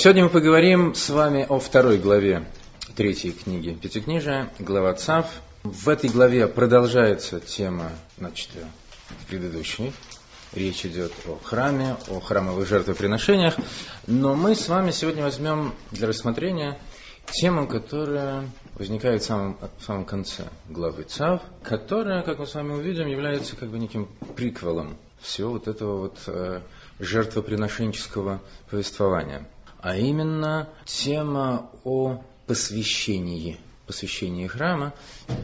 Сегодня мы поговорим с вами о второй главе третьей книги Пятикнижия, глава ЦАВ. В этой главе продолжается тема, в предыдущей. Речь идет о храме, о храмовых жертвоприношениях. Но мы с вами сегодня возьмем для рассмотрения тему, которая возникает в самом, в самом конце главы ЦАВ, которая, как мы с вами увидим, является как бы неким приквелом всего вот этого вот э, жертвоприношенческого повествования. А именно тема о посвящении, посвящении храма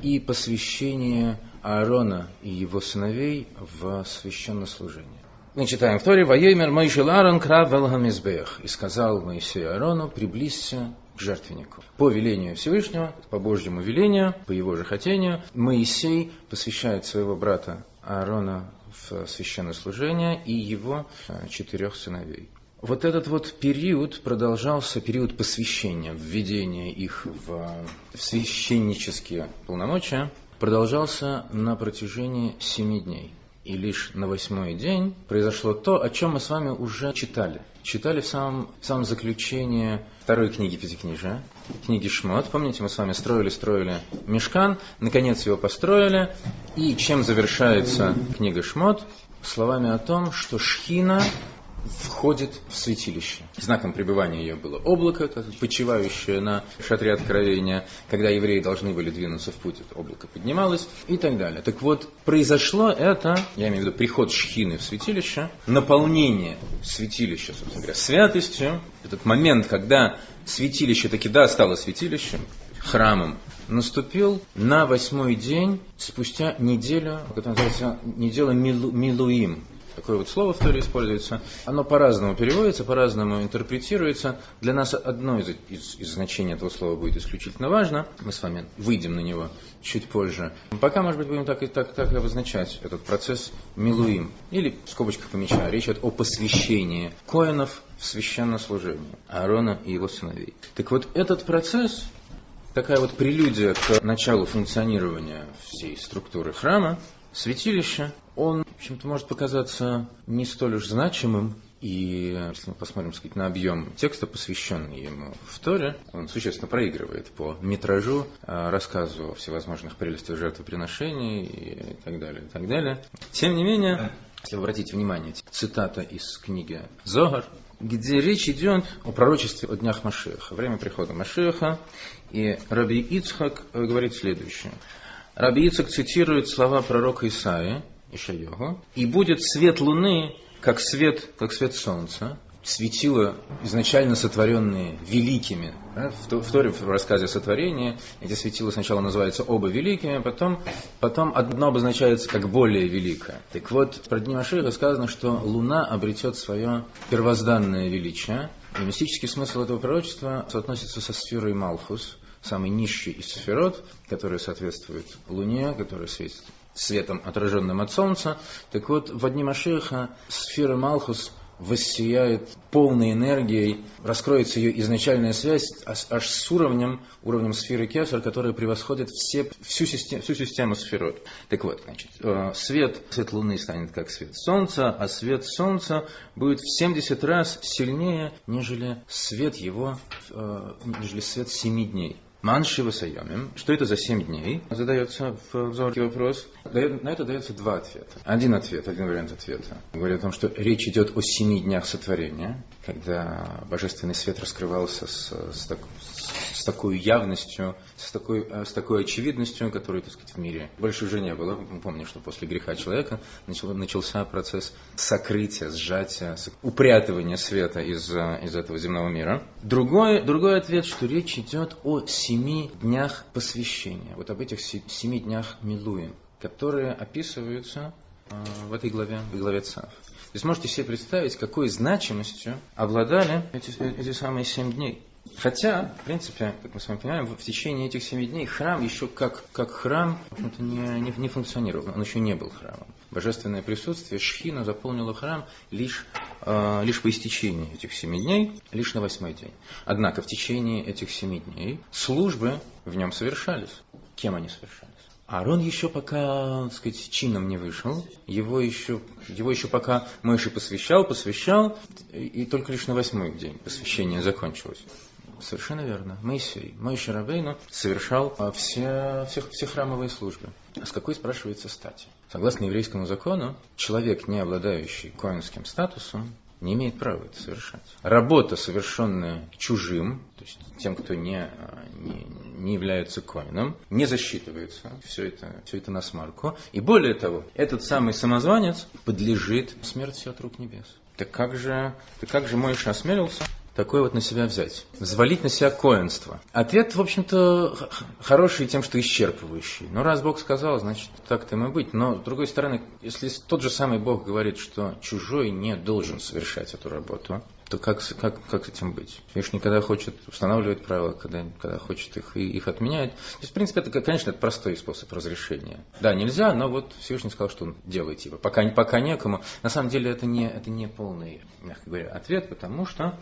и посвящении Аарона и его сыновей в священнослужение. Мы читаем в Торе, «Воеймер Моишел Аарон крав велгамизбех» и сказал Моисею Аарону, приблизься к жертвеннику. По велению Всевышнего, по Божьему велению, по его же хотению, Моисей посвящает своего брата Аарона в священное служение и его э, четырех сыновей. Вот этот вот период продолжался, период посвящения, введения их в, священнические полномочия, продолжался на протяжении семи дней. И лишь на восьмой день произошло то, о чем мы с вами уже читали. Читали в самом, в самом заключении второй книги Пятикнижия, книги Шмот. Помните, мы с вами строили, строили мешкан, наконец его построили. И чем завершается книга Шмот? Словами о том, что Шхина входит в святилище. Знаком пребывания ее было облако, почивающее на шатре откровения, когда евреи должны были двинуться в путь, это облако поднималось и так далее. Так вот, произошло это, я имею в виду приход шхины в святилище, наполнение святилища, собственно говоря, святостью, этот момент, когда святилище таки да стало святилищем, храмом, наступил на восьмой день спустя неделю, которая называется неделя Милуим, Такое вот слово в Торе используется. Оно по-разному переводится, по-разному интерпретируется. Для нас одно из, из, из значений этого слова будет исключительно важно. Мы с вами выйдем на него чуть позже. Пока, может быть, будем так и так, так обозначать этот процесс милуим. Или в скобочках помечаю. Речь идет о посвящении коинов в священное служение Аарона и его сыновей. Так вот, этот процесс такая вот прелюдия к началу функционирования всей структуры храма, святилища, он, в общем-то, может показаться не столь уж значимым, и если мы посмотрим сказать, на объем текста, посвященный ему в Торе, он существенно проигрывает по метражу а, рассказу о всевозможных прелестях жертвоприношений и так далее, и так далее. Тем не менее, если вы обратите внимание, цитата из книги Зогар, где речь идет о пророчестве о днях Машеха, время прихода Машеха, и Раби Ицхак говорит следующее. Раби Ицхак цитирует слова пророка Исаия, Ишайогу, и будет свет луны, как свет, как свет солнца, светила, изначально сотворенные великими. Да? В, в Торе, в рассказе о сотворении, эти светила сначала называются оба великими, а потом, потом одно обозначается как более великое. Так вот, про Дни Машиха сказано, что Луна обретет свое первозданное величие, и мистический смысл этого пророчества соотносится со сферой Малхус, самый низший из сферот, который соответствует Луне, который светит светом, отраженным от Солнца. Так вот, в одни Машеха сфера Малхус воссияет полной энергией, раскроется ее изначальная связь аж с уровнем, уровнем сферы Кесар, которая превосходит все, всю, систему, всю систему сферот. Так вот, значит, э, свет, свет Луны станет как свет Солнца, а свет Солнца будет в 70 раз сильнее, нежели свет его, э, нежели свет семи дней. Маншива Сайомим. Что это за семь дней? Задается в взорке вопрос. На это дается два ответа. Один ответ, один вариант ответа. Говорит о том, что речь идет о семи днях сотворения, когда божественный свет раскрывался с, с, так, такой явностью, с такой, с такой очевидностью, которой, так сказать, в мире больше уже не было. Мы помним, что после греха человека начал, начался процесс сокрытия, сжатия, упрятывания света из, из этого земного мира. Другой, другой ответ, что речь идет о семи днях посвящения. Вот об этих семи днях Милуин, которые описываются э, в этой главе, в главе Цав. То есть можете себе представить, какой значимостью обладали эти, эти самые семь дней. Хотя, в принципе, как мы с вами понимаем, в течение этих семи дней храм еще как, как храм не, не, не функционировал, он еще не был храмом. Божественное присутствие Шхина заполнило храм лишь, э, лишь по истечении этих семи дней, лишь на восьмой день. Однако в течение этих семи дней службы в нем совершались. Кем они совершались? Аарон еще пока, так сказать, чином не вышел, его еще, его еще пока Мойши посвящал, посвящал, и только лишь на восьмой день посвящение закончилось. Совершенно верно. Моисей, Моисей Рабейну совершал а, все, все, все храмовые службы. С какой, спрашивается, стати? Согласно еврейскому закону, человек, не обладающий коинским статусом, не имеет права это совершать. Работа, совершенная чужим, то есть тем, кто не, а, не, не является коином, не засчитывается. Все это, все это на смарку. И более того, этот самый самозванец подлежит смерти от рук небес. Так как же, так как же Мойша осмелился такое вот на себя взять? Взвалить на себя коинство. Ответ, в общем-то, хороший тем, что исчерпывающий. Ну, раз Бог сказал, значит, так-то и быть. Но, с другой стороны, если тот же самый Бог говорит, что чужой не должен совершать эту работу, то как, как, как с этим быть? Всевышний, когда хочет устанавливать правила, когда, когда хочет их, и, их отменять. То есть, в принципе, это, конечно, это простой способ разрешения. Да, нельзя, но вот Всевышний сказал, что он делает, типа, пока, пока некому. На самом деле, это не, это не полный, мягко говоря, ответ, потому что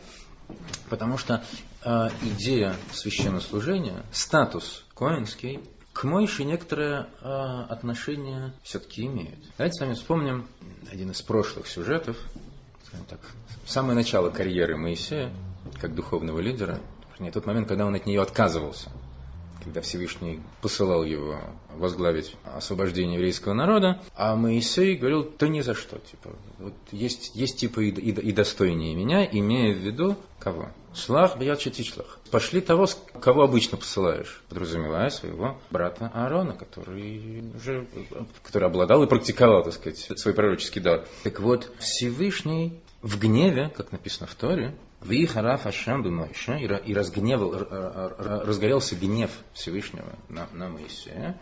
Потому что э, идея священнослужения, статус коинский, к Мойше некоторое э, отношение все-таки имеет. Давайте с вами вспомним один из прошлых сюжетов, так, самое начало карьеры Моисея, как духовного лидера, в тот момент, когда он от нее отказывался – когда Всевышний посылал его возглавить освобождение еврейского народа, а Моисей говорил, то ни за что. Типа, вот есть, есть типа и, и, и достойнее меня, имея в виду кого? Шлах бьет читишлах. Пошли того, кого обычно посылаешь, подразумевая своего брата Аарона, который уже который обладал и практиковал, так сказать, свой пророческий дар. Так вот, Всевышний в гневе, как написано в Торе, Вихараф Ашем Мойше, и разгневал, разгорелся гнев Всевышнего на, на Моисея,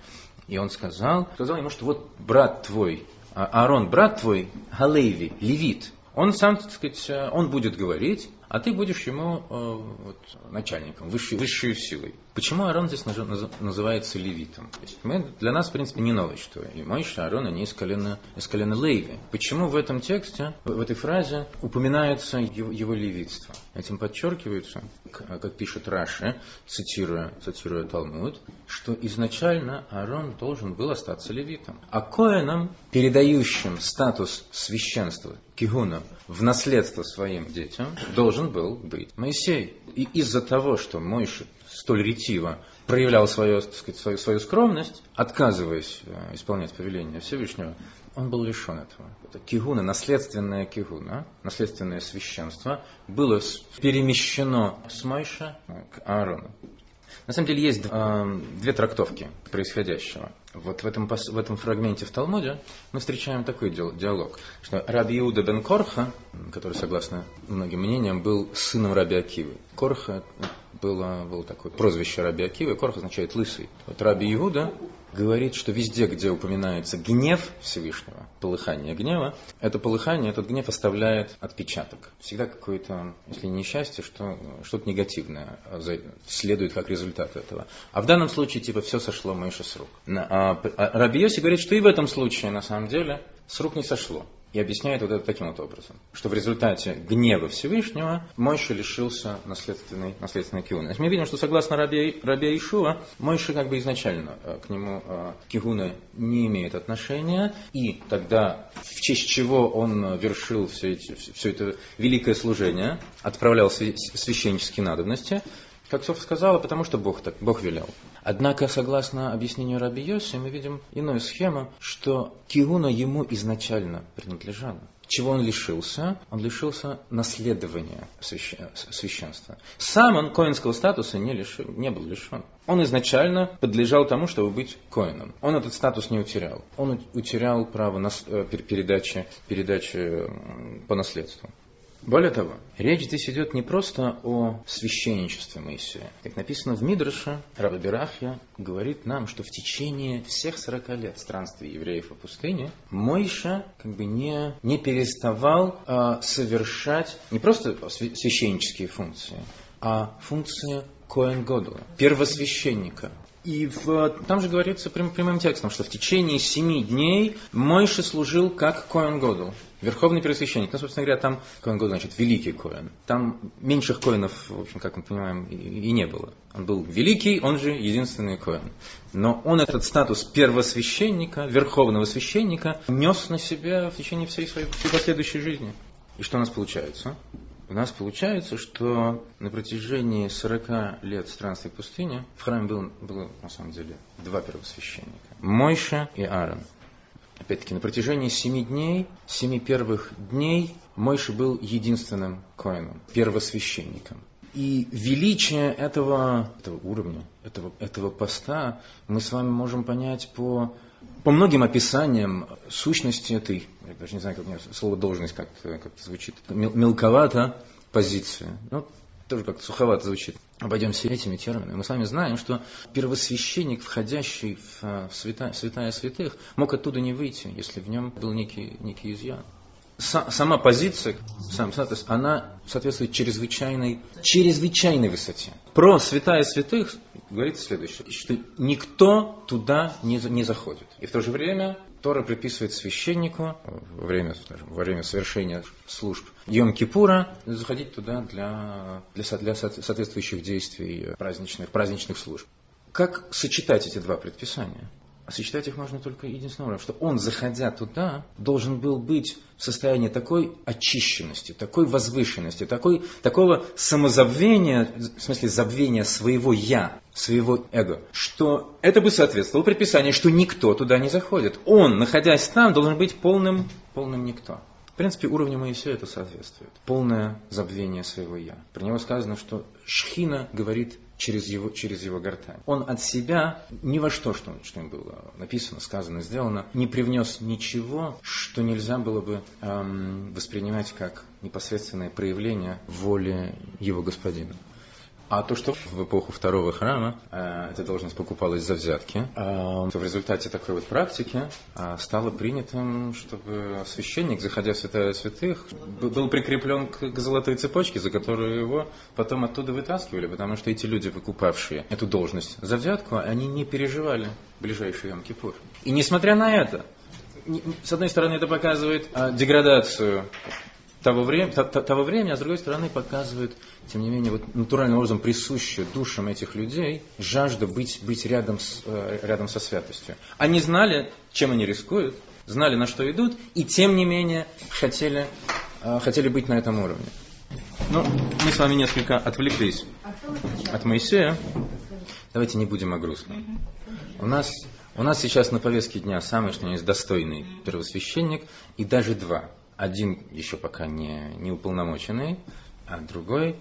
и он сказал, сказал ему, что вот брат твой, а, Аарон, брат твой, Галейви, левит, он сам, так сказать, он будет говорить, а ты будешь ему э, вот, начальником, высшей, высшей силой. Почему Аарон здесь называется левитом? То есть мы, для нас, в принципе, не новость, что и Мойша Аарон, они из колена, из колена Лейви. Почему в этом тексте, в, в этой фразе упоминается его, его левитство? Этим подчеркивается, как, пишет Раши, цитируя, цитируя Талмуд, что изначально Аарон должен был остаться левитом. А Коэном, передающим статус священства, кигуна, в наследство своим детям, должен был быть Моисей. И из-за того, что Мойша столь ретиво проявлял свою, сказать, свою, свою скромность, отказываясь э, исполнять повеление Всевышнего, он был лишен этого. Это кигуна, наследственное кигуна, наследственное священство, было перемещено с Мойша к Аарону. На самом деле есть э, две трактовки происходящего. Вот в этом, в этом фрагменте в Талмуде мы встречаем такой диалог, что Раби Иуда бен Корха, который, согласно многим мнениям, был сыном Раби Акивы. Корха было, было такое прозвище Раби Акивы, Корха означает лысый. Вот Раби Иуда говорит, что везде, где упоминается гнев Всевышнего, полыхание гнева, это полыхание, этот гнев оставляет отпечаток. Всегда какое-то, если не несчастье, что, что-то негативное следует как результат этого. А в данном случае, типа, все сошло Моише с рук. А, а Раби Йоси говорит, что и в этом случае, на самом деле, с рук не сошло. И объясняет вот это таким вот образом, что в результате гнева Всевышнего Мойша лишился наследственной, наследственной кигуны. мы видим, что согласно Раби, Раби Ишуа, Мойша как бы изначально э, к нему э, кигуна не имеет отношения, и тогда в честь чего он вершил все, эти, все это великое служение, отправлял священнические надобности, как Соф сказала, потому что Бог так, Бог велел. Однако, согласно объяснению Раби Йоси, мы видим иную схему, что Киуна ему изначально принадлежала. Чего он лишился? Он лишился наследования священства. Сам он коинского статуса не, лишил, не был лишен. Он изначально подлежал тому, чтобы быть коином. Он этот статус не утерял. Он утерял право на э, передачи, передачи по наследству. Более того, речь здесь идет не просто о священничестве Моисея. Как написано в Мидраше, Раба Берахья говорит нам, что в течение всех 40 лет странствия евреев по пустыне Моиша как бы не, не переставал а, совершать не просто священнические функции, а функция Коэн Годула, первосвященника. И в, там же говорится прям, прямым текстом, что в течение семи дней Мойша служил как Коэн Годул, верховный первосвященник. Ну, собственно говоря, там Коэн Годул, значит, великий Коэн. Там меньших Коэнов, в общем, как мы понимаем, и, и не было. Он был великий, он же единственный Коэн. Но он этот статус первосвященника, верховного священника, нес на себя в течение всей своей последующей жизни. И что у нас получается? У нас получается, что на протяжении 40 лет странствия в пустыне в храме было, было на самом деле два первосвященника. Мойша и Аарон. Опять-таки, на протяжении семи дней, семи первых дней Мойша был единственным коином, первосвященником. И величие этого, этого уровня, этого, этого поста мы с вами можем понять по по многим описаниям сущности этой, я даже не знаю, как у меня слово должность как-то, как звучит, мелковато позиция. Ну, тоже как-то суховато звучит. Обойдемся этими терминами. Мы с вами знаем, что первосвященник, входящий в, в святая святых, мог оттуда не выйти, если в нем был некий, некий изъян сама позиция, сам статус, она соответствует чрезвычайной, чрезвычайной высоте. Про святая святых говорится следующее, что никто туда не, не заходит. И в то же время Тора предписывает священнику во время, скажем, во время совершения служб Йом-Кипура заходить туда для, для, для соответствующих действий праздничных, праздничных служб. Как сочетать эти два предписания? А сочетать их можно только единственным образом, что он, заходя туда, должен был быть в состоянии такой очищенности, такой возвышенности, такой, такого самозабвения, в смысле забвения своего «я», своего эго, что это бы соответствовало предписанию, что никто туда не заходит. Он, находясь там, должен быть полным, полным никто. В принципе, уровню Моисея это соответствует. Полное забвение своего «я». Про него сказано, что Шхина говорит через его, через его гортань. Он от себя ни во что, что, что им было написано, сказано, сделано, не привнес ничего, что нельзя было бы эм, воспринимать как непосредственное проявление воли его господина. А то, что в эпоху второго храма э, эта должность покупалась за взятки, э, то в результате такой вот практики э, стало принятым, чтобы священник, заходя в святая святых, был прикреплен к, золотой цепочке, за которую его потом оттуда вытаскивали, потому что эти люди, выкупавшие эту должность за взятку, они не переживали ближайший Йом-Кипур. И несмотря на это, с одной стороны, это показывает деградацию того, времени, того времени, а с другой стороны показывает, тем не менее, вот натуральным образом присущую душам этих людей жажда быть, быть рядом, с, э, рядом со святостью. Они знали, чем они рискуют, знали, на что идут, и тем не менее хотели, э, хотели быть на этом уровне. Ну, мы с вами несколько отвлеклись от Моисея. Давайте не будем о грустном. У нас, у нас сейчас на повестке дня самый, что есть, достойный первосвященник, и даже два – один еще пока не, не уполномоченный, а другой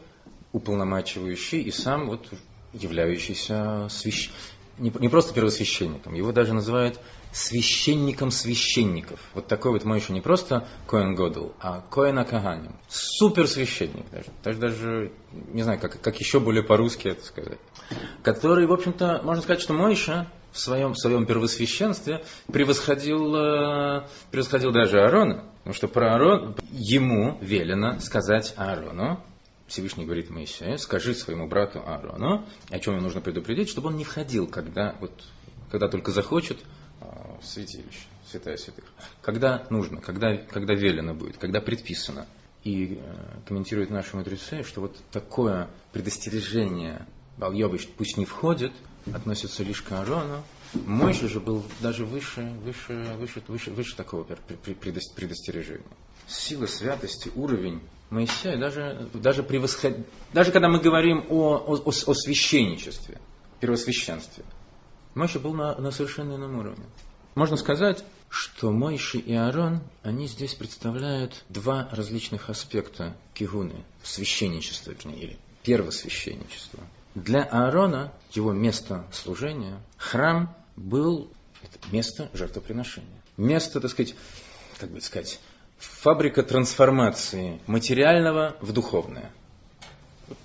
уполномачивающий и сам вот являющийся свящ... не, не просто первосвященником, его даже называют священником священников. Вот такой вот мой еще не просто Коэн Годл, а Коэн Акаганим. Суперсвященник даже. Даже, даже не знаю, как, как еще более по-русски это сказать. Который, в общем-то, можно сказать, что Мойша в своем, в своем первосвященстве превосходил, э, превосходил даже Аарона. Потому что про Аарон, ему велено сказать Аарону, Всевышний говорит Моисею, скажи своему брату Аарону, о чем ему нужно предупредить, чтобы он не входил, когда, вот, когда только захочет, э, в святилище, святая святых. Когда нужно, когда, когда велено будет, когда предписано. И э, комментируют наши мудрецы, что вот такое предостережение Бальёвич пусть не входит, относится лишь к Аарону. Мойша же был даже выше, выше, выше, выше, выше такого предостережения. Сила святости, уровень Моисея, даже, даже, превосход... даже когда мы говорим о, о, о, о священничестве, первосвященстве, Мойша был на, на совершенно ином уровне. Можно сказать, что Мойши и Аарон, они здесь представляют два различных аспекта кигуны, священничества, или первосвященничества. Для Аарона, его место служения, храм был место жертвоприношения. Место, так сказать, как бы сказать, фабрика трансформации материального в духовное.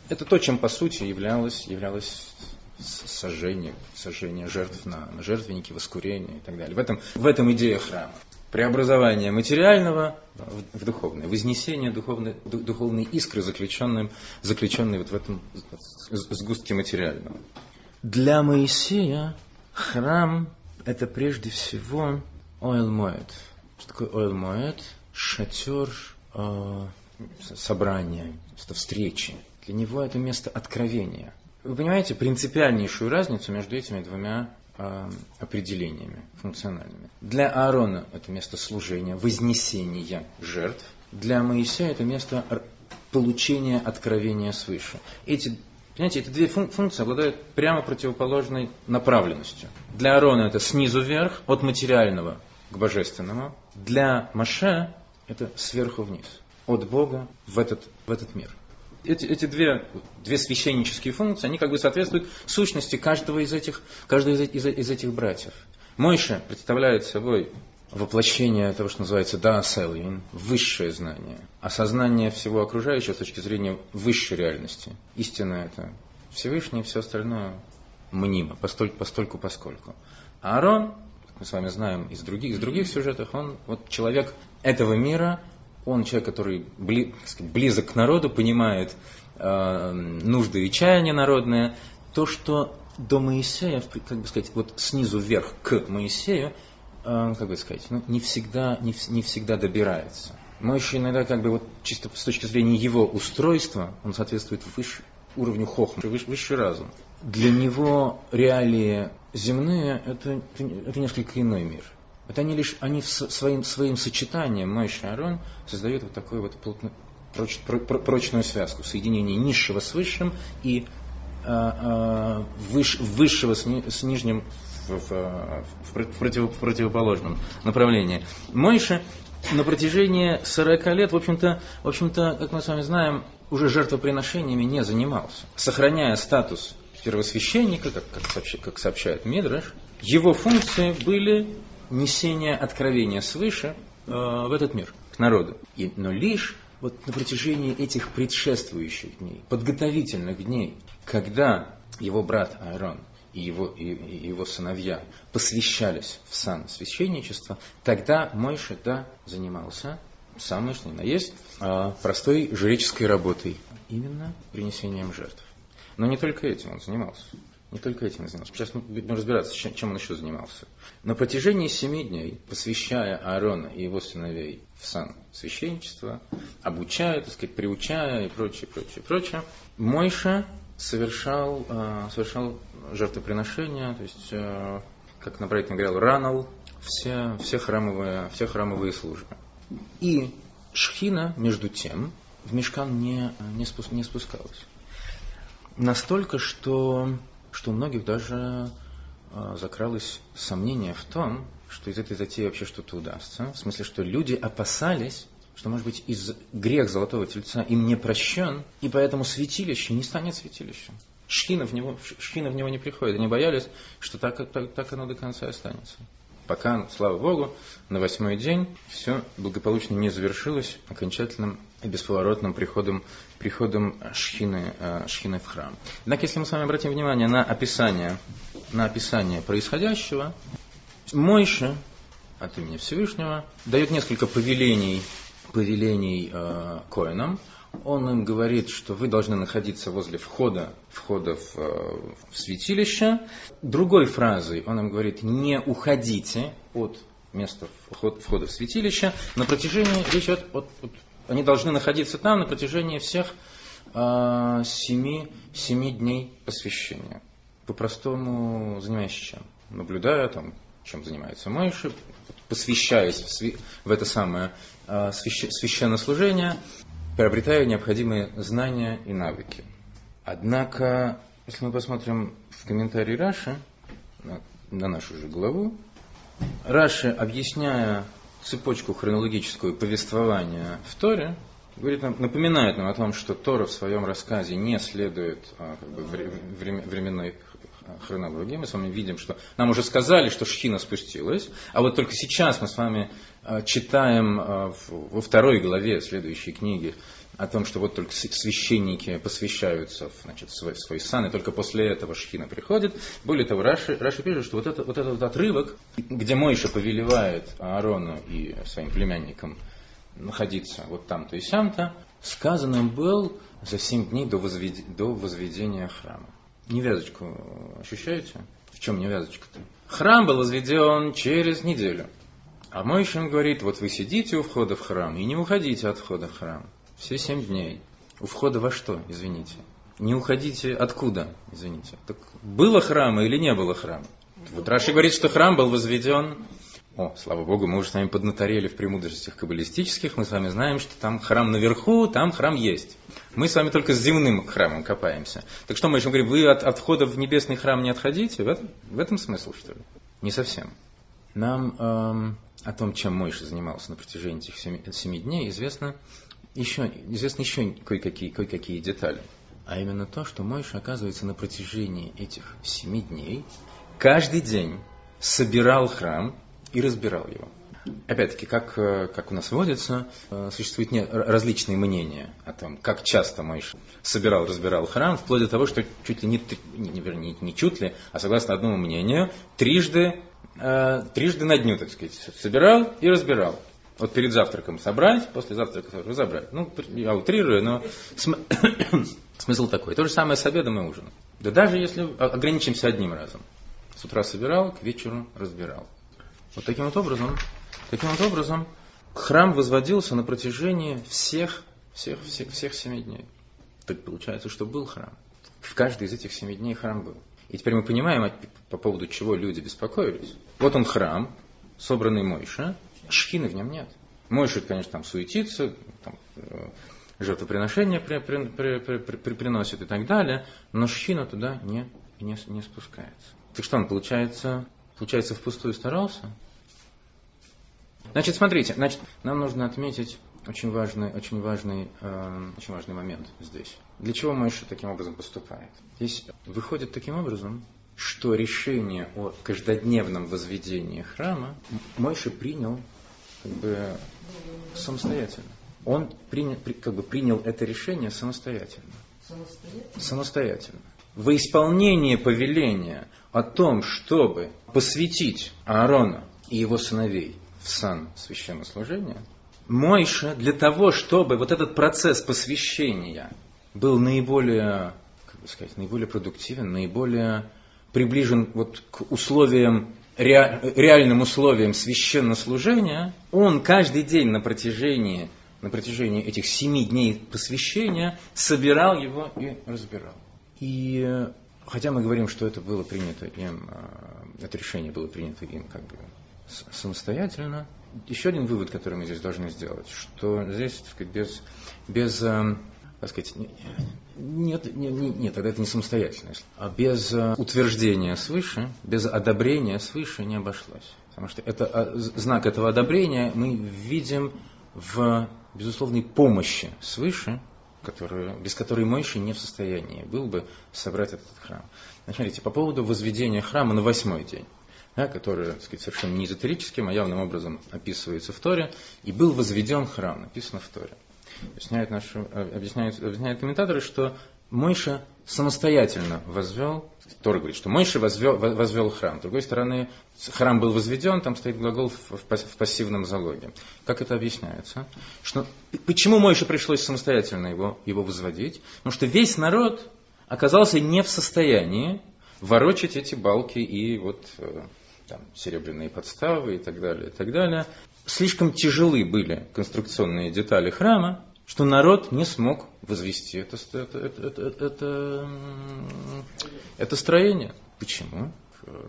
Это то, чем по сути являлось, являлось сожжение, сожжение жертв на, на жертвенники, воскурение и так далее. В этом, в этом идея храма. Преобразование материального в, духовное, вознесение духовной, духовной искры, заключенной, заключенной вот в этом сгустке материального. Для Моисея храм – это прежде всего ойл моет. Что такое ойл моет? Шатер э, собрания, встречи. Для него это место откровения. Вы понимаете принципиальнейшую разницу между этими двумя определениями функциональными. Для Аарона это место служения, вознесения жертв. Для Моисея это место получения откровения свыше. Эти Понимаете, эти две функции обладают прямо противоположной направленностью. Для Аарона это снизу вверх, от материального к божественному. Для Маше это сверху вниз, от Бога в этот, в этот мир. Эти, эти две, две священнические функции, они как бы соответствуют сущности каждого из этих, каждого из, из, из этих братьев. Мойша представляет собой воплощение того, что называется даасэлин, высшее знание, осознание всего окружающего с точки зрения высшей реальности. Истина это Всевышний, все остальное мнимо, постольку, постольку поскольку. А Аарон, как мы с вами знаем из других, из других сюжетов, он вот человек этого мира, он человек, который близок к народу, понимает э, нужды и чаяния народные. То, что до Моисея, как бы сказать, вот снизу вверх к Моисею, э, как бы сказать, ну, не, всегда, не, не всегда добирается. Мойши иногда, как бы вот чисто с точки зрения его устройства, он соответствует выше, уровню хохма, выше, высший разум. Для него реалии земные это, это несколько иной мир. Это они лишь, они своим, своим сочетанием Мойши и Арон создают вот такую вот про, прочную связку, соединение низшего с высшим и а, выш, высшего с, ни, с нижним в, в, в, в противоположном направлении. Мойша на протяжении 40 лет, в общем-то, в общем-то, как мы с вами знаем, уже жертвоприношениями не занимался. Сохраняя статус первосвященника, как, как, сообщает, как сообщает Мидраш, его функции были несение откровения свыше э, в этот мир, к народу. И, но лишь вот на протяжении этих предшествующих дней, подготовительных дней, когда его брат Аарон и его, и, и его сыновья посвящались в сан священничества, тогда Мойша, да, занимался самой, что ни на есть, а, простой жреческой работой, именно принесением жертв. Но не только этим он занимался. Не только этим занимался. Сейчас мы будем разбираться, чем он еще занимался. На протяжении семи дней, посвящая Аарона и его сыновей в сан священничества, обучая, так сказать, приучая и прочее, прочее, прочее, Мойша совершал, э, совершал жертвоприношения, то есть, э, как на проекте говорил, ранал все, все, храмовые, все храмовые службы. И Шхина, между тем, в мешкан не, не, спуск, не спускалась. Настолько, что, что у многих даже э, закралось сомнение в том, что из этой затеи вообще что-то удастся. В смысле, что люди опасались, что, может быть, из грех Золотого Тельца им не прощен, и поэтому святилище не станет святилищем. Шхина в него, шхина в него не приходит. Они боялись, что так, так, так оно до конца останется. Пока, слава Богу, на восьмой день все благополучно не завершилось окончательным и бесповоротным приходом, приходом шхины, э, шхины в храм. Однако, если мы с вами обратим внимание на описание, на описание происходящего, Мойша от имени Всевышнего дает несколько повелений повелений э, коинам, он им говорит, что вы должны находиться возле входа, входа в, э, в святилище. Другой фразой он им говорит, не уходите от места входа, входа в святилище. На протяжении, речь идет, от, от, они должны находиться там на протяжении всех э, семи, семи дней посвящения. По-простому занимаясь чем? Наблюдая, там, чем занимается Мойши, посвящаясь в, в это самое э, священнослужение, приобретая необходимые знания и навыки. Однако, если мы посмотрим в комментарии Раши на, на нашу же главу, Раши, объясняя цепочку хронологическую повествования в Торе, говорит нам, напоминает нам о том, что Тора в своем рассказе не следует а, как бы, временной хронологии, мы с вами видим, что нам уже сказали, что Шхина спустилась, а вот только сейчас мы с вами а, читаем а, во второй главе следующей книги о том, что вот только священники посвящаются значит, свой, свой сан, и только после этого Шхина приходит. Более того, Раши, Раши пишет, что вот, это, вот этот вот отрывок, где Мойша повелевает Аарону и своим племянникам находиться вот там-то и сям-то, сказанным был за семь дней до, возвед... до возведения храма. Невязочку ощущаете? В чем невязочка-то? Храм был возведен через неделю. А Мойша им говорит, вот вы сидите у входа в храм и не уходите от входа в храм. Все семь дней. У входа во что, извините? Не уходите откуда, извините. Так было храма или не было храма? Вот Раши говорит, что храм был возведен о, слава Богу, мы уже с вами поднаторели в премудростях каббалистических, мы с вами знаем, что там храм наверху, там храм есть. Мы с вами только с земным храмом копаемся. Так что мы еще говорим, вы от, от входа в небесный храм не отходите? В этом, в этом смысл, что ли? Не совсем. Нам эм, о том, чем Мойша занимался на протяжении этих семи, семи дней, известно еще, известны еще кое-какие, кое-какие детали. А именно то, что Мойша, оказывается, на протяжении этих семи дней каждый день собирал храм и разбирал его. Опять-таки, как, э, как у нас водится, э, существуют не, различные мнения о том, как часто Моисей собирал, разбирал храм, вплоть до того, что чуть ли не, не, не, не чуть ли, а согласно одному мнению, трижды, э, трижды на дню, так сказать, собирал и разбирал. Вот перед завтраком собрать, после завтрака разобрать. Ну, я утрирую, но см... смысл такой. То же самое с обедом и ужином. Да даже если ограничимся одним разом. С утра собирал, к вечеру разбирал. Вот таким вот образом, таким вот образом храм возводился на протяжении всех, всех, всех, всех семи дней. Так получается, что был храм. В каждый из этих семи дней храм был. И теперь мы понимаем, по поводу чего люди беспокоились. Вот он храм, собранный Мойша, шхины в нем нет. Мойша, конечно, там суетится, там, э, жертвоприношения при, при, при, при, при, приносит и так далее, но шхина туда не, не, не спускается. Так что он, получается, получается, впустую старался? Значит, смотрите, значит, нам нужно отметить очень важный, очень важный, э, очень важный момент здесь. Для чего Мойша таким образом поступает? Здесь выходит таким образом, что решение о каждодневном возведении храма Мойша принял как бы самостоятельно. Он принял, как бы принял это решение самостоятельно. Самостоятельно? Самостоятельно. Во исполнение повеления о том, чтобы посвятить Аарона и его сыновей в сан священнослужения, Мойша для того, чтобы вот этот процесс посвящения был наиболее, как бы сказать, наиболее продуктивен, наиболее приближен вот к условиям, реальным условиям священнослужения, он каждый день на протяжении, на протяжении этих семи дней посвящения собирал его и разбирал. И хотя мы говорим, что это было принято им, а, это решение было принято им как бы самостоятельно. Еще один вывод, который мы здесь должны сделать, что здесь, так сказать, без, без э, так сказать, нет, нет, нет, тогда это не самостоятельность, а без э, утверждения свыше, без одобрения свыше не обошлось. Потому что это, а, знак этого одобрения мы видим в безусловной помощи свыше, которую, без которой Мойши не в состоянии был бы собрать этот храм. Смотрите, по поводу возведения храма на восьмой день да, который так сказать, совершенно не эзотерическим, а явным образом описывается в Торе, и был возведен храм, написано в Торе. Объясняют, наши, объясняют, объясняют комментаторы, что Мойша самостоятельно возвел, Тора говорит, что Мойша возвел, возвел храм. С другой стороны, храм был возведен, там стоит глагол в, в пассивном залоге. Как это объясняется? Что, почему Мойше пришлось самостоятельно его, его возводить? Потому что весь народ оказался не в состоянии ворочать эти балки и вот э, там, серебряные подставы и так далее, и так далее. Слишком тяжелы были конструкционные детали храма, что народ не смог возвести это, это, это, это, это, строение. Почему?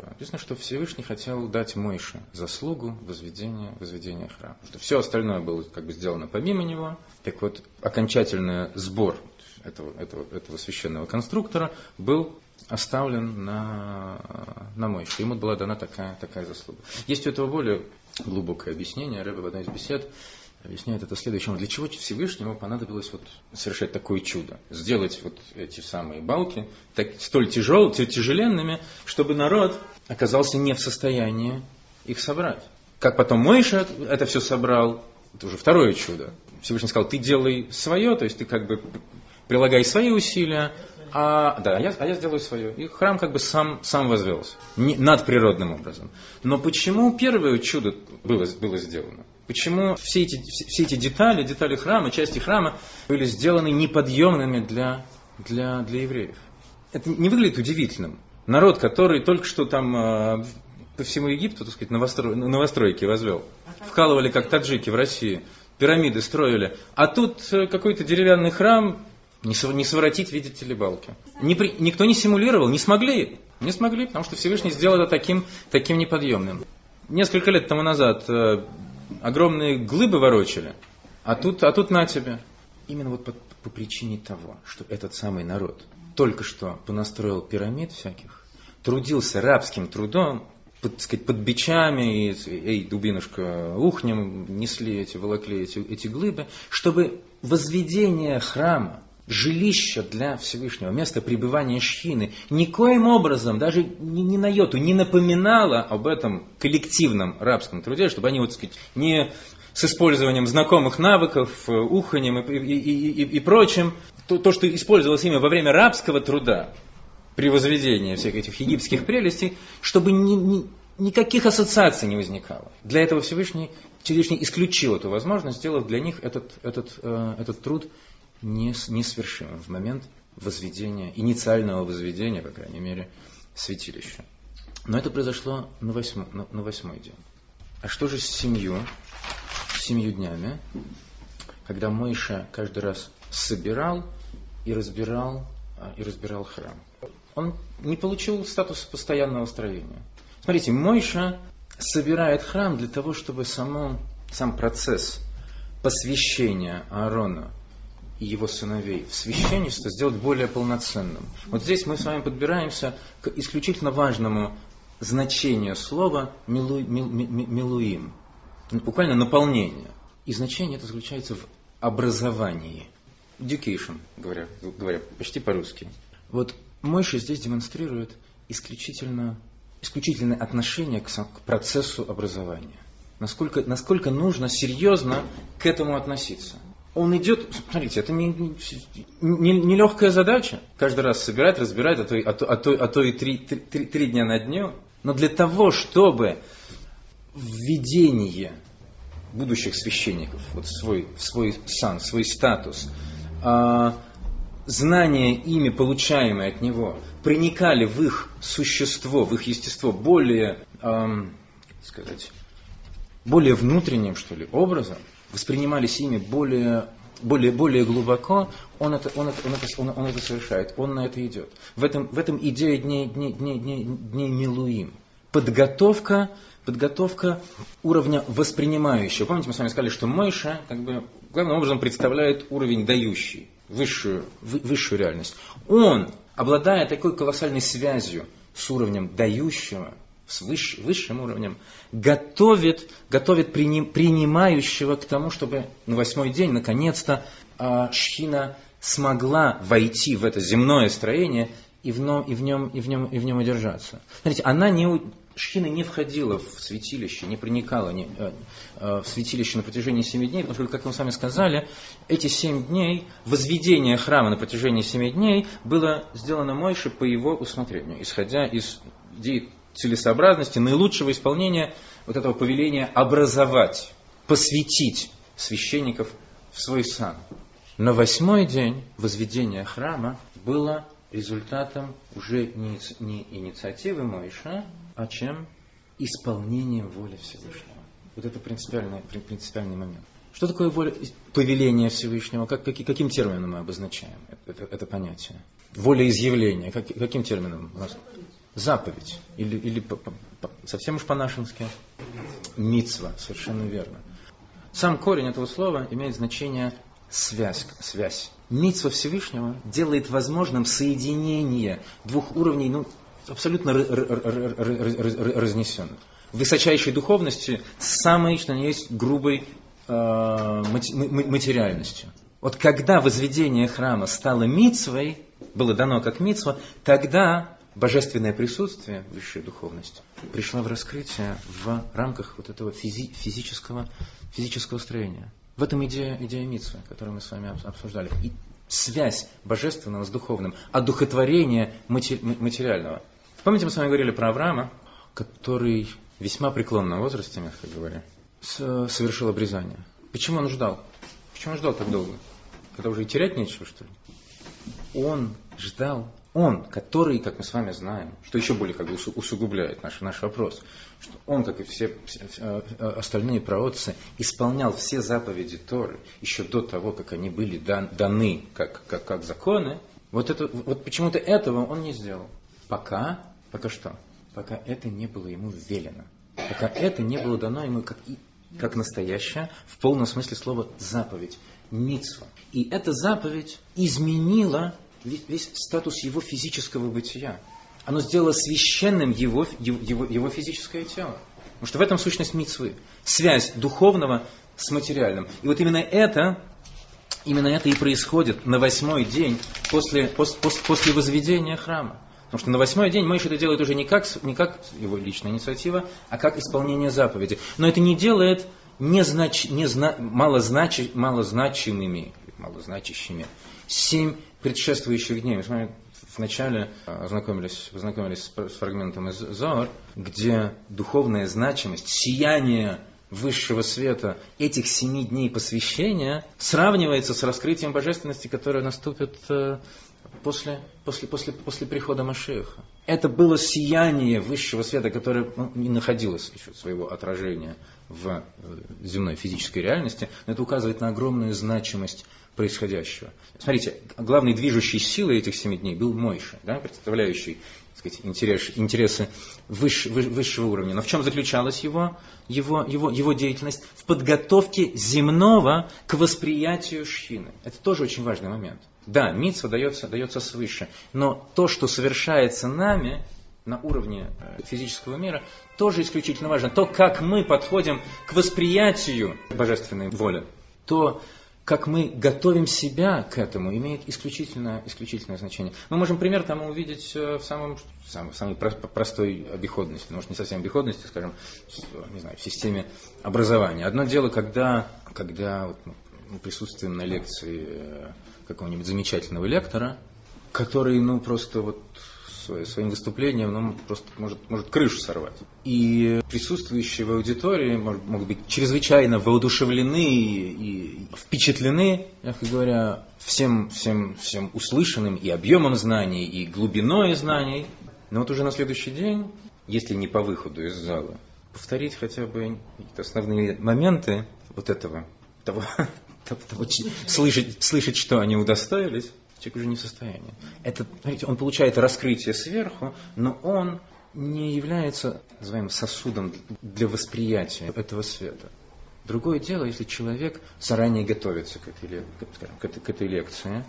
Написано, что Всевышний хотел дать Мойше заслугу возведения, возведения храма. Что все остальное было как бы сделано помимо него. Так вот, окончательный сбор этого, этого, этого священного конструктора был оставлен на, на Мойше. Ему была дана такая, такая заслуга. Есть у этого более глубокое объяснение. Рэбе в одной из бесед объясняет это следующим. Для чего Всевышнему понадобилось вот совершать такое чудо? Сделать вот эти самые балки так, столь тяжел, тяжеленными, чтобы народ оказался не в состоянии их собрать. Как потом Мойша это все собрал, это уже второе чудо. Всевышний сказал, ты делай свое, то есть ты как бы прилагай свои усилия, а, да, а я, а я сделаю свое. И храм как бы сам, сам возвелся, не, над природным образом. Но почему первое чудо было, было сделано? Почему все эти, все эти детали, детали храма, части храма были сделаны неподъемными для, для, для евреев? Это не выглядит удивительным. Народ, который только что там э, по всему Египту, так сказать, новостро... новостройки возвел. Вкалывали, как таджики в России. Пирамиды строили. А тут э, какой-то деревянный храм, не, св... не своротить, видите ли, балки. Не при... Никто не симулировал, не смогли. Не смогли, потому что Всевышний сделал это таким, таким неподъемным. Несколько лет тому назад э, огромные глыбы ворочали, а тут, а тут на тебе. Именно вот по, по причине того, что этот самый народ только что понастроил пирамид всяких, трудился рабским трудом, под, сказать, под бичами, и, эй, дубинушка, ухнем, несли эти, волокли эти, эти глыбы, чтобы возведение храма, жилища для Всевышнего, место пребывания Шхины, никоим образом, даже ни, ни на йоту, не напоминало об этом коллективном рабском труде, чтобы они, вот, сказать, не с использованием знакомых навыков, уханем и, и, и, и, и прочим, то, то, что использовалось ими во время рабского труда, при возведении всех этих египетских прелестей, чтобы ни, ни, никаких ассоциаций не возникало. Для этого Всевышний, Всевышний исключил эту возможность, сделав для них этот, этот, э, этот труд несвершимым в момент возведения, инициального возведения, по крайней мере, святилища. Но это произошло на восьмой, на, на восьмой день. А что же с семью, с семью днями, когда Мойша каждый раз собирал и разбирал, а, и разбирал храм? Он не получил статус постоянного строения. Смотрите, Мойша собирает храм для того, чтобы само, сам процесс посвящения Аарона его сыновей в священничество сделать более полноценным. Вот здесь мы с вами подбираемся к исключительно важному значению слова милу, мил, милуим. Буквально наполнение. И значение это заключается в образовании. Education, говоря, говоря почти по-русски. Вот Мойша здесь демонстрирует исключительно, исключительное отношение к, к процессу образования. Насколько, насколько нужно серьезно к этому относиться он идет, смотрите, это не, не, не легкая задача, каждый раз собирать, разбирать, а то, а то, а то, а то и три, три, три дня на дню. Но для того, чтобы введение будущих священников, вот свой, свой сан, свой статус, а, знания ими, получаемые от него, проникали в их существо, в их естество более, эм, сказать, более внутренним, что ли, образом, воспринимались ими более, более, более глубоко, он это, он, это, он, это, он, он это совершает, он на это идет. В этом, в этом идея дней, дней, дней, дней, дней Милуим. Подготовка, подготовка уровня воспринимающего. Помните, мы с вами сказали, что Мойша как бы, главным образом представляет уровень дающий, высшую, высшую реальность. Он, обладая такой колоссальной связью с уровнем дающего, с выш, высшим уровнем, готовит, готовит принимающего к тому, чтобы на восьмой день, наконец-то, а, Шхина смогла войти в это земное строение и в, нем, и в, нем, и в, нем, и в нем удержаться. Смотрите, она не, Шхина не входила в святилище, не проникала не, э, э, в святилище на протяжении семи дней, потому что, как мы с вами сказали, эти семь дней, возведение храма на протяжении семи дней было сделано Мойше по его усмотрению, исходя из идеи целесообразности, наилучшего исполнения вот этого повеления образовать, посвятить священников в свой сан. На восьмой день возведения храма было результатом уже не, не инициативы Моиша, а чем? Исполнением воли Всевышнего. Вот это принципиальный, принципиальный момент. Что такое воля, повеление Всевышнего? Как, как, каким термином мы обозначаем это, это, понятие? Воля изъявления. Как, каким термином у нас? Заповедь, или, или по, по, совсем уж по-нашенски, мицва, совершенно верно. Сам корень этого слова имеет значение связь. связь. Мицва Всевышнего делает возможным соединение двух уровней, ну, абсолютно разнесенных. Высочайшей духовности самой, что есть, грубой э, материальностью. Вот когда возведение храма стало мицвой, было дано как мицва, тогда божественное присутствие, высшая духовность, пришла в раскрытие в рамках вот этого физи- физического, физического строения. В этом идея, идея Митсвы, которую мы с вами обсуждали. И связь божественного с духовным, одухотворение материального. Помните, мы с вами говорили про Авраама, который весьма преклонном возрасте, мягко говоря, совершил обрезание. Почему он ждал? Почему он ждал так долго? Когда уже и терять нечего, что ли? Он ждал, он, который, как мы с вами знаем, что еще более как бы усугубляет наш, наш вопрос, что он, как и все, все э, остальные праотцы, исполнял все заповеди Торы еще до того, как они были дан, даны как, как, как законы, вот, это, вот почему-то этого он не сделал. Пока, пока что? Пока это не было ему велено. Пока это не было дано ему как, как настоящая, в полном смысле слова, заповедь, митсва. И эта заповедь изменила весь, весь статус его физического бытия. Оно сделало священным его, его, его физическое тело. Потому что в этом сущность митцвы. Связь духовного с материальным. И вот именно это, именно это и происходит на восьмой день после, после, после возведения храма. Потому что на восьмой день Мойша это делает уже не как, не как его личная инициатива, а как исполнение заповеди. Но это не делает незнач, незна, малознач, малозначимыми, малозначащими семь предшествующих дней. Мы с вами вначале а, ознакомились, познакомились с фрагментом из Зоар, где духовная значимость, сияние высшего света этих семи дней посвящения сравнивается с раскрытием божественности, которое наступит э, после, после, после, после прихода Машеха. Это было сияние высшего света, которое ну, не находилось еще своего отражения в э, земной физической реальности, но это указывает на огромную значимость происходящего. Смотрите, главной движущей силой этих семи дней был Мойша, да, представляющий сказать, интерес, интересы выше, высшего уровня. Но в чем заключалась его, его, его, его деятельность? В подготовке земного к восприятию шхины. Это тоже очень важный момент. Да, митсва дается, дается свыше, но то, что совершается нами, на уровне э, физического мира, тоже исключительно важно. То, как мы подходим к восприятию божественной воли, то, как мы готовим себя к этому, имеет исключительное, исключительное значение. Мы можем пример тому увидеть э, в самом, самой, самой простой обиходности, может не совсем обиходности, скажем, не знаю, в системе образования. Одно дело, когда, когда вот мы присутствуем на лекции э, какого-нибудь замечательного лектора, который, ну, просто вот своим выступлением ну, просто может, может крышу сорвать. И присутствующие в аудитории могут быть чрезвычайно воодушевлены и впечатлены, мягко говоря, всем, всем, всем услышанным и объемом знаний, и глубиной знаний. Но вот уже на следующий день, если не по выходу из зала, повторить хотя бы основные моменты вот этого, того, того, того слышать, слышать, что они удостоились, человек уже не в состоянии. Это, смотрите, он получает раскрытие сверху, но он не является, называем, сосудом для восприятия этого света. Другое дело, если человек заранее готовится к этой, скажем, к этой, к этой лекции,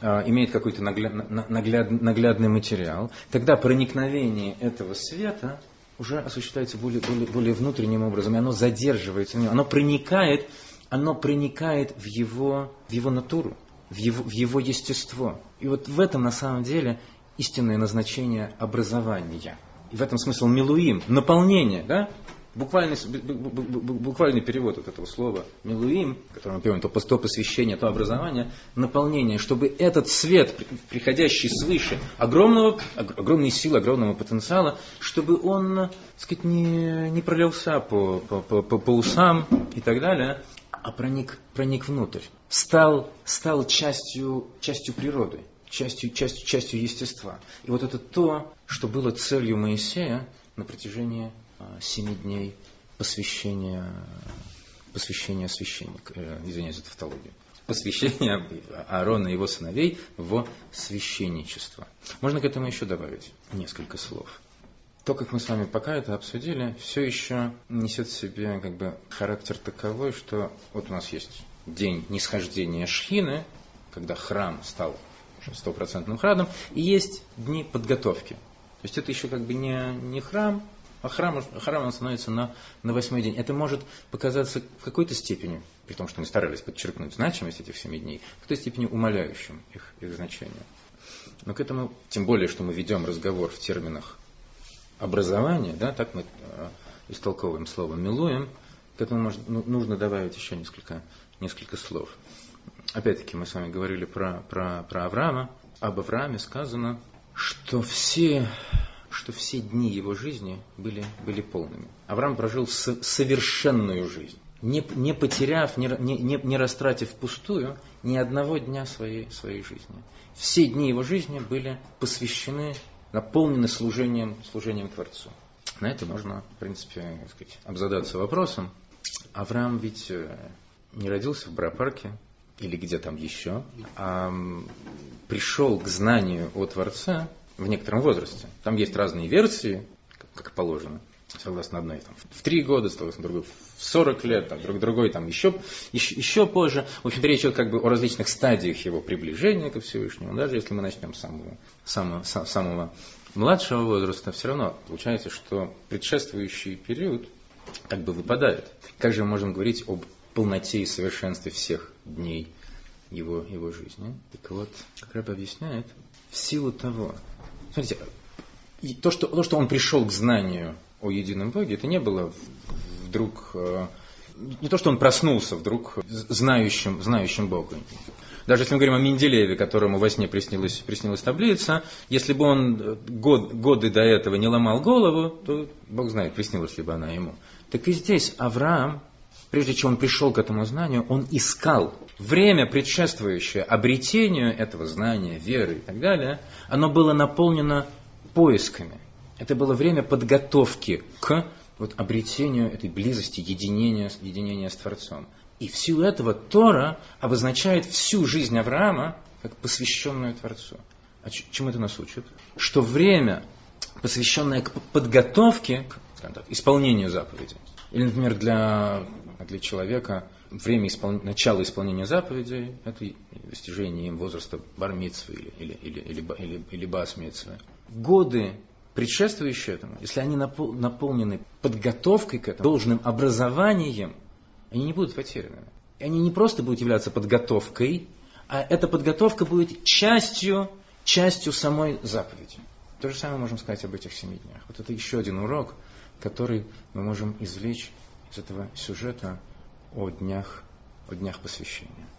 а, имеет какой-то нагляд, нагляд, наглядный материал, тогда проникновение этого света уже осуществляется более, более, более внутренним образом, и оно задерживается оно проникает, оно проникает в его, в его натуру в его, в его естество. И вот в этом на самом деле истинное назначение образования. И в этом смысл милуим, наполнение, да? Буквальный, буквальный перевод вот этого слова милуим, который мы переводим, то, то посвящение, то образование, наполнение, чтобы этот свет, приходящий свыше, огромного, огромной силы, огромного потенциала, чтобы он, так сказать, не, не пролился по, по, по, по усам и так далее, а проник, проник внутрь, стал, стал частью, частью природы, частью, частью, частью естества. И вот это то, что было целью Моисея на протяжении а, семи дней посвящения, посвящения священника, э, извиняюсь за тавтологию, посвящения Аарона и его сыновей в священничество. Можно к этому еще добавить несколько слов то, как мы с вами пока это обсудили, все еще несет в себе как бы характер таковой, что вот у нас есть день нисхождения Шхины, когда храм стал стопроцентным храмом, и есть дни подготовки. То есть это еще как бы не, не храм, а храм, храм он становится на, на восьмой день. Это может показаться в какой-то степени, при том, что мы старались подчеркнуть значимость этих семи дней, в какой-то степени умаляющим их, их значение. Но к этому, тем более, что мы ведем разговор в терминах образование, да, так мы э, истолковываем слово «милуем», к этому может, ну, нужно добавить еще несколько, несколько слов. Опять-таки мы с вами говорили про, про, про Авраама. Об Аврааме сказано, что все, что все дни его жизни были, были полными. Авраам прожил с, совершенную жизнь не, не потеряв, не, не, не растратив впустую ни одного дня своей, своей жизни. Все дни его жизни были посвящены, наполнены служением, служением Творцу. На это можно, в принципе, сказать, обзадаться вопросом. Авраам ведь э, не родился в Брапарке или где там еще, а пришел к знанию о Творце в некотором возрасте. Там есть разные версии, как положено согласно одной там, в три года, согласно другой в 40 лет, там, друг другой там еще, еще, еще позже. В общем-то, речь идет как бы о различных стадиях его приближения ко Всевышнему. Даже если мы начнем с самого, самого, самого младшего возраста, все равно получается, что предшествующий период как бы выпадает. Как же мы можем говорить об полноте и совершенстве всех дней его, его жизни? Так вот, как Рэб объясняет, в силу того, смотрите, то что, то, что он пришел к знанию о едином Боге, это не было вдруг, э, не то, что он проснулся вдруг знающим, знающим Бога. Даже если мы говорим о Менделееве, которому во сне приснилась, приснилась таблица, если бы он год, годы до этого не ломал голову, то Бог знает, приснилась ли бы она ему. Так и здесь Авраам, прежде чем он пришел к этому знанию, он искал время, предшествующее обретению этого знания, веры и так далее, оно было наполнено поисками – это было время подготовки к вот, обретению этой близости, единения, единения с Творцом. И в силу этого Тора обозначает всю жизнь Авраама как посвященную Творцу. А чему это нас учит? Что время, посвященное к подготовке, к так, исполнению заповедей, или, например, для, для человека время испол... начала исполнения заповедей – это достижение им возраста бармитсвы или, или, или, или, или, или басмитсвы. Годы предшествующие этому, если они наполнены подготовкой к этому, должным образованием, они не будут потерянными. И они не просто будут являться подготовкой, а эта подготовка будет частью, частью самой заповеди. То же самое можем сказать об этих семи днях. Вот это еще один урок, который мы можем извлечь из этого сюжета о днях, о днях посвящения.